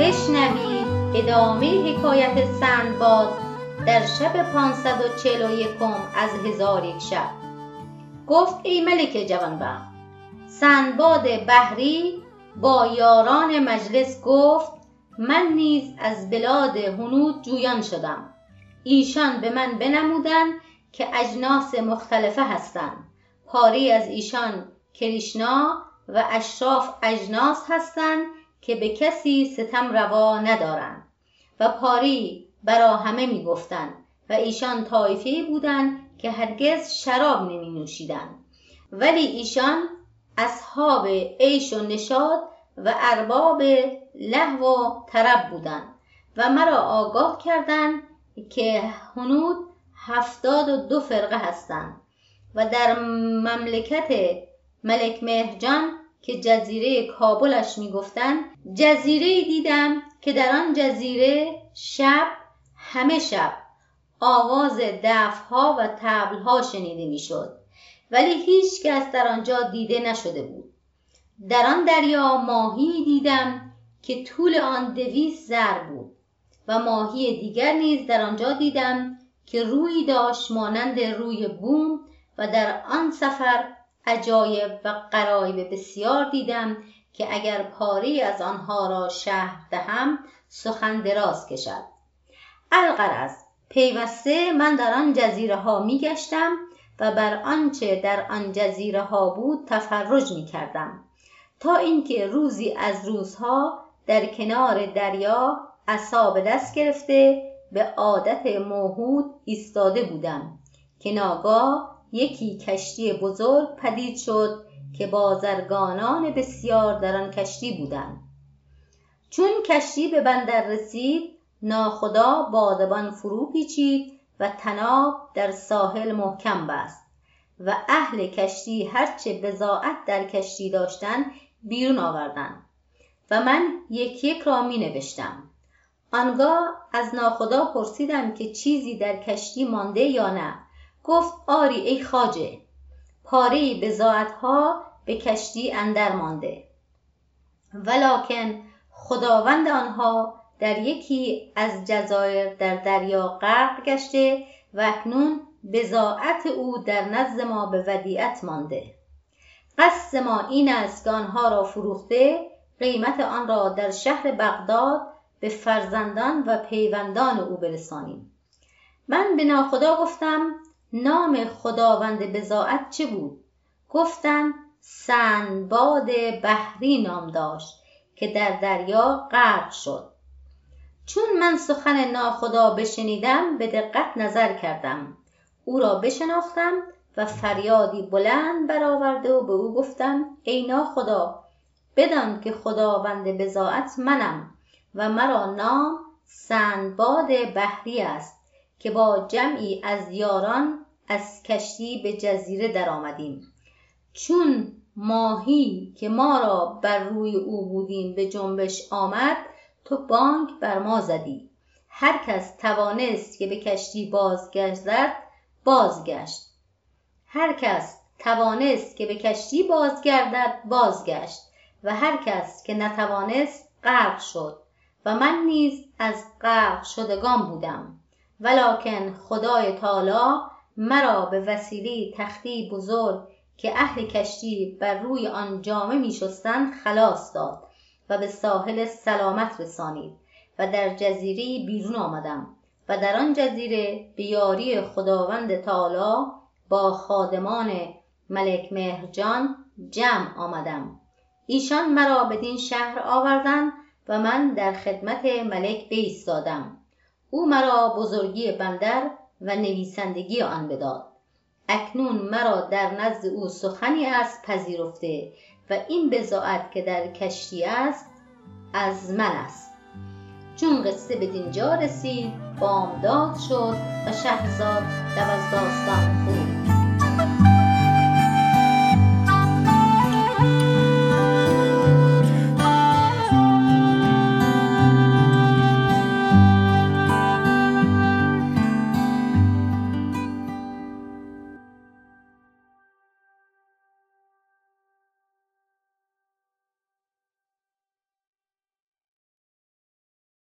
بشنوید. ادامه حکایت سندباد در شب پانصد و چهل و یکم از هزار یک شب. گفت ای ملک جوانبخت سندباد بحری با یاران مجلس گفت من نیز از بلاد هنود جویان شدم. ایشان به من بنمودند که اجناس مختلفه هستند. پاری از ایشان کریشنا و اشراف اجناس هستند که به کسی ستم روا ندارند و پاری برا همه می گفتند و ایشان طایفه بودند که هرگز شراب نمی نوشیدند ولی ایشان اصحاب عیش و نشاد و ارباب لهو و طرب بودند و مرا آگاه کردند که هنود هفتاد و دو فرقه هستند و در مملکت ملک مهرجان که جزیره کابلش می‌گفتند جزیره دیدم که در آن جزیره شب همه شب آواز دفها و تبلها شنیده می‌شد. ولی هیچ کس در آنجا دیده نشده بود. در آن دریا ماهی دیدم که طول آن دویست زر بود و ماهی دیگر نیز در آنجا دیدم که روی داشت مانند روی بوم و در آن سفر عجایب و قرایب بسیار دیدم که اگر پاری از آنها را شهر دهم سخن دراز کشد. الغرض پیوسته من در آن جزیره ها می گشتم و بر آنچه در آن جزیره ها بود تفرج می کردم تا اینکه روزی از روزها در کنار دریا عصا به دست گرفته به عادت موهود ایستاده بودم که ناگاه یکی کشتی بزرگ پدید شد که بازرگانان بسیار در آن کشتی بودند. چون کشتی به بندر رسید ناخدا بادبان فرو پیچید و تناب در ساحل محکم بست و اهل کشتی هرچه بزاعت در کشتی داشتند بیرون آوردند و من یک یک را می نوشتم. آنگاه از ناخدا پرسیدم که چیزی در کشتی مانده یا نه. گفت آری ای خاجه پاره بزاعتها به کشتی اندر مانده. ولکن خداوند آنها در یکی از جزایر در دریا غرق گشته و اکنون بزاعت او در نزد ما به ودیعت مانده. قصد ما این است که آنها را فروخته قیمت آن را در شهر بغداد به فرزندان و پیوندان او برسانیم. من به ناخدا گفتم نام خداوند بزاعت چه بود؟ گفتند سندباد بحری نام داشت که در دریا غرق شد. چون من سخن ناخدا بشنیدم به دقت نظر کردم. او را بشناختم و فریادی بلند برآورده و به او گفتم ای ناخدا بدان که خداوند بزاعت منم و مرا نام سندباد بحری است که با جمعی از یاران از کشتی به جزیره درآمدیم چون ماهی که ما را بر روی او بودیم به جنبش آمد تو بانک بر ما زدی. هر کس توانست که به کشتی بازگردد بازگشت. هر کس توانست که به کشتی بازگردد بازگشت. و هر کس که نتوانست غرق شد. و من نیز از غرق شدگان بودم. ولکن خدای تعالی مرا به وسیله تختی بزرگ که اهل کشتی بر روی آن جامه می شستند خلاص داد و به ساحل سلامت رسانید و در جزیره بیرون آمدم و در آن جزیره به یاری خداوند تعالی با خادمان ملک مهرجان جمع آمدم. ایشان مرا بدین شهر آوردند و من در خدمت ملک بایستادم او مرا بزرگی بندر و نویسندگی آن بداد. اکنون مرا در نزد او سخنی است پذیرفته و این بزاعت که در کشتی است از من است. چون قصه به دینجا رسید بامداد شد و شهرزاد در از داستان